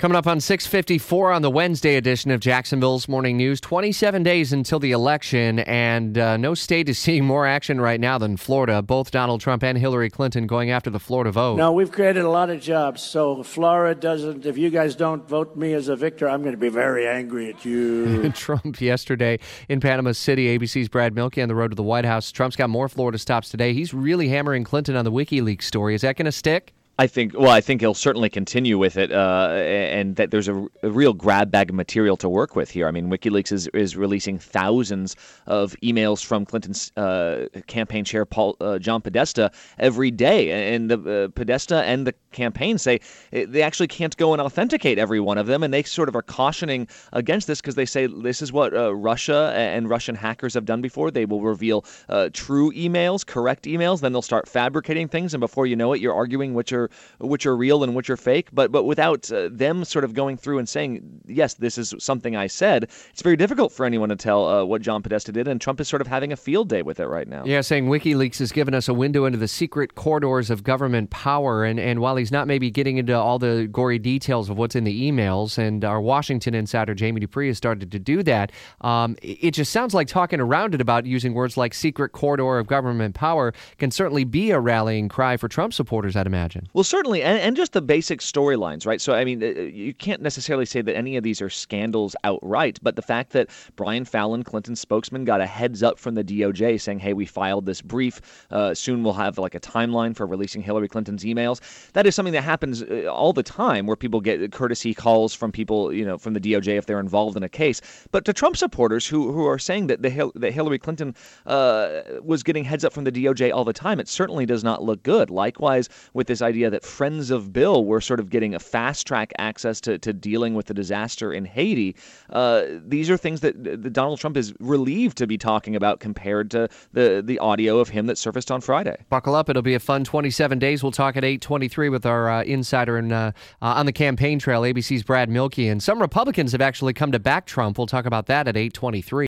Coming up on 654 on the Wednesday edition of Jacksonville's Morning News, 27 days until the election, and uh, no state is seeing more action right now than Florida. Both Donald Trump and Hillary Clinton going after the Florida vote. No, we've created a lot of jobs. So Florida doesn't, if you guys don't vote me as a victor, I'm going to be very angry at you. Trump yesterday in Panama City, ABC's Brad Mielke on the road to the White House. Trump's got more Florida stops today. He's really hammering Clinton on the WikiLeaks story. Is that going to stick? I think, well, I think he'll certainly continue with it, uh, and that there's a, a, real grab bag of material to work with here. I mean, WikiLeaks is, is releasing thousands of emails from Clinton's uh, campaign chair, Paul uh, John Podesta, every day, and the uh, Podesta and the campaign say eh, they actually can't go and authenticate every one of them, and they sort of are cautioning against this because they say this is what uh, Russia and Russian hackers have done before. They will reveal uh, true emails, correct emails, then they'll start fabricating things, and before you know it, you're arguing which are which are real and which are fake. But but without uh, them sort of going through and saying, yes, this is something I said, it's very difficult for anyone to tell uh, what John Podesta did. And Trump is sort of having a field day with it right now. Yeah, saying WikiLeaks has given us a window into the secret corridors of government power. And, and while he's not maybe getting into all the gory details of what's in the emails, and our Washington insider Jamie Dupree has started to do that, um, it just sounds like talking around it about using words like secret corridor of government power can certainly be a rallying cry for Trump supporters, I'd imagine. Well, certainly, and, and just the basic storylines, right? So, I mean, uh, you can't necessarily say that any of these are scandals outright, but the fact that Brian Fallon, Clinton's spokesman, got a heads up from the DOJ saying, hey, we filed this brief. Uh, soon we'll have like a timeline for releasing Hillary Clinton's emails. That is something that happens uh, all the time where people get courtesy calls from people, you know, from the DOJ if they're involved in a case. But to Trump supporters who, who are saying that, the, that Hillary Clinton uh, was getting heads up from the DOJ all the time, it certainly does not look good. Likewise, with this idea that friends of Bill were sort of getting a fast track access to, to dealing with the disaster in Haiti. Uh, these are things that, that Donald Trump is relieved to be talking about compared to the, the audio of him that surfaced on Friday. Buckle up. It'll be a fun 27 days. We'll talk at 823 with our uh, insider and, uh, uh, on the campaign trail, ABC's Brad Mielke. And some Republicans have actually come to back Trump. We'll talk about that at 823.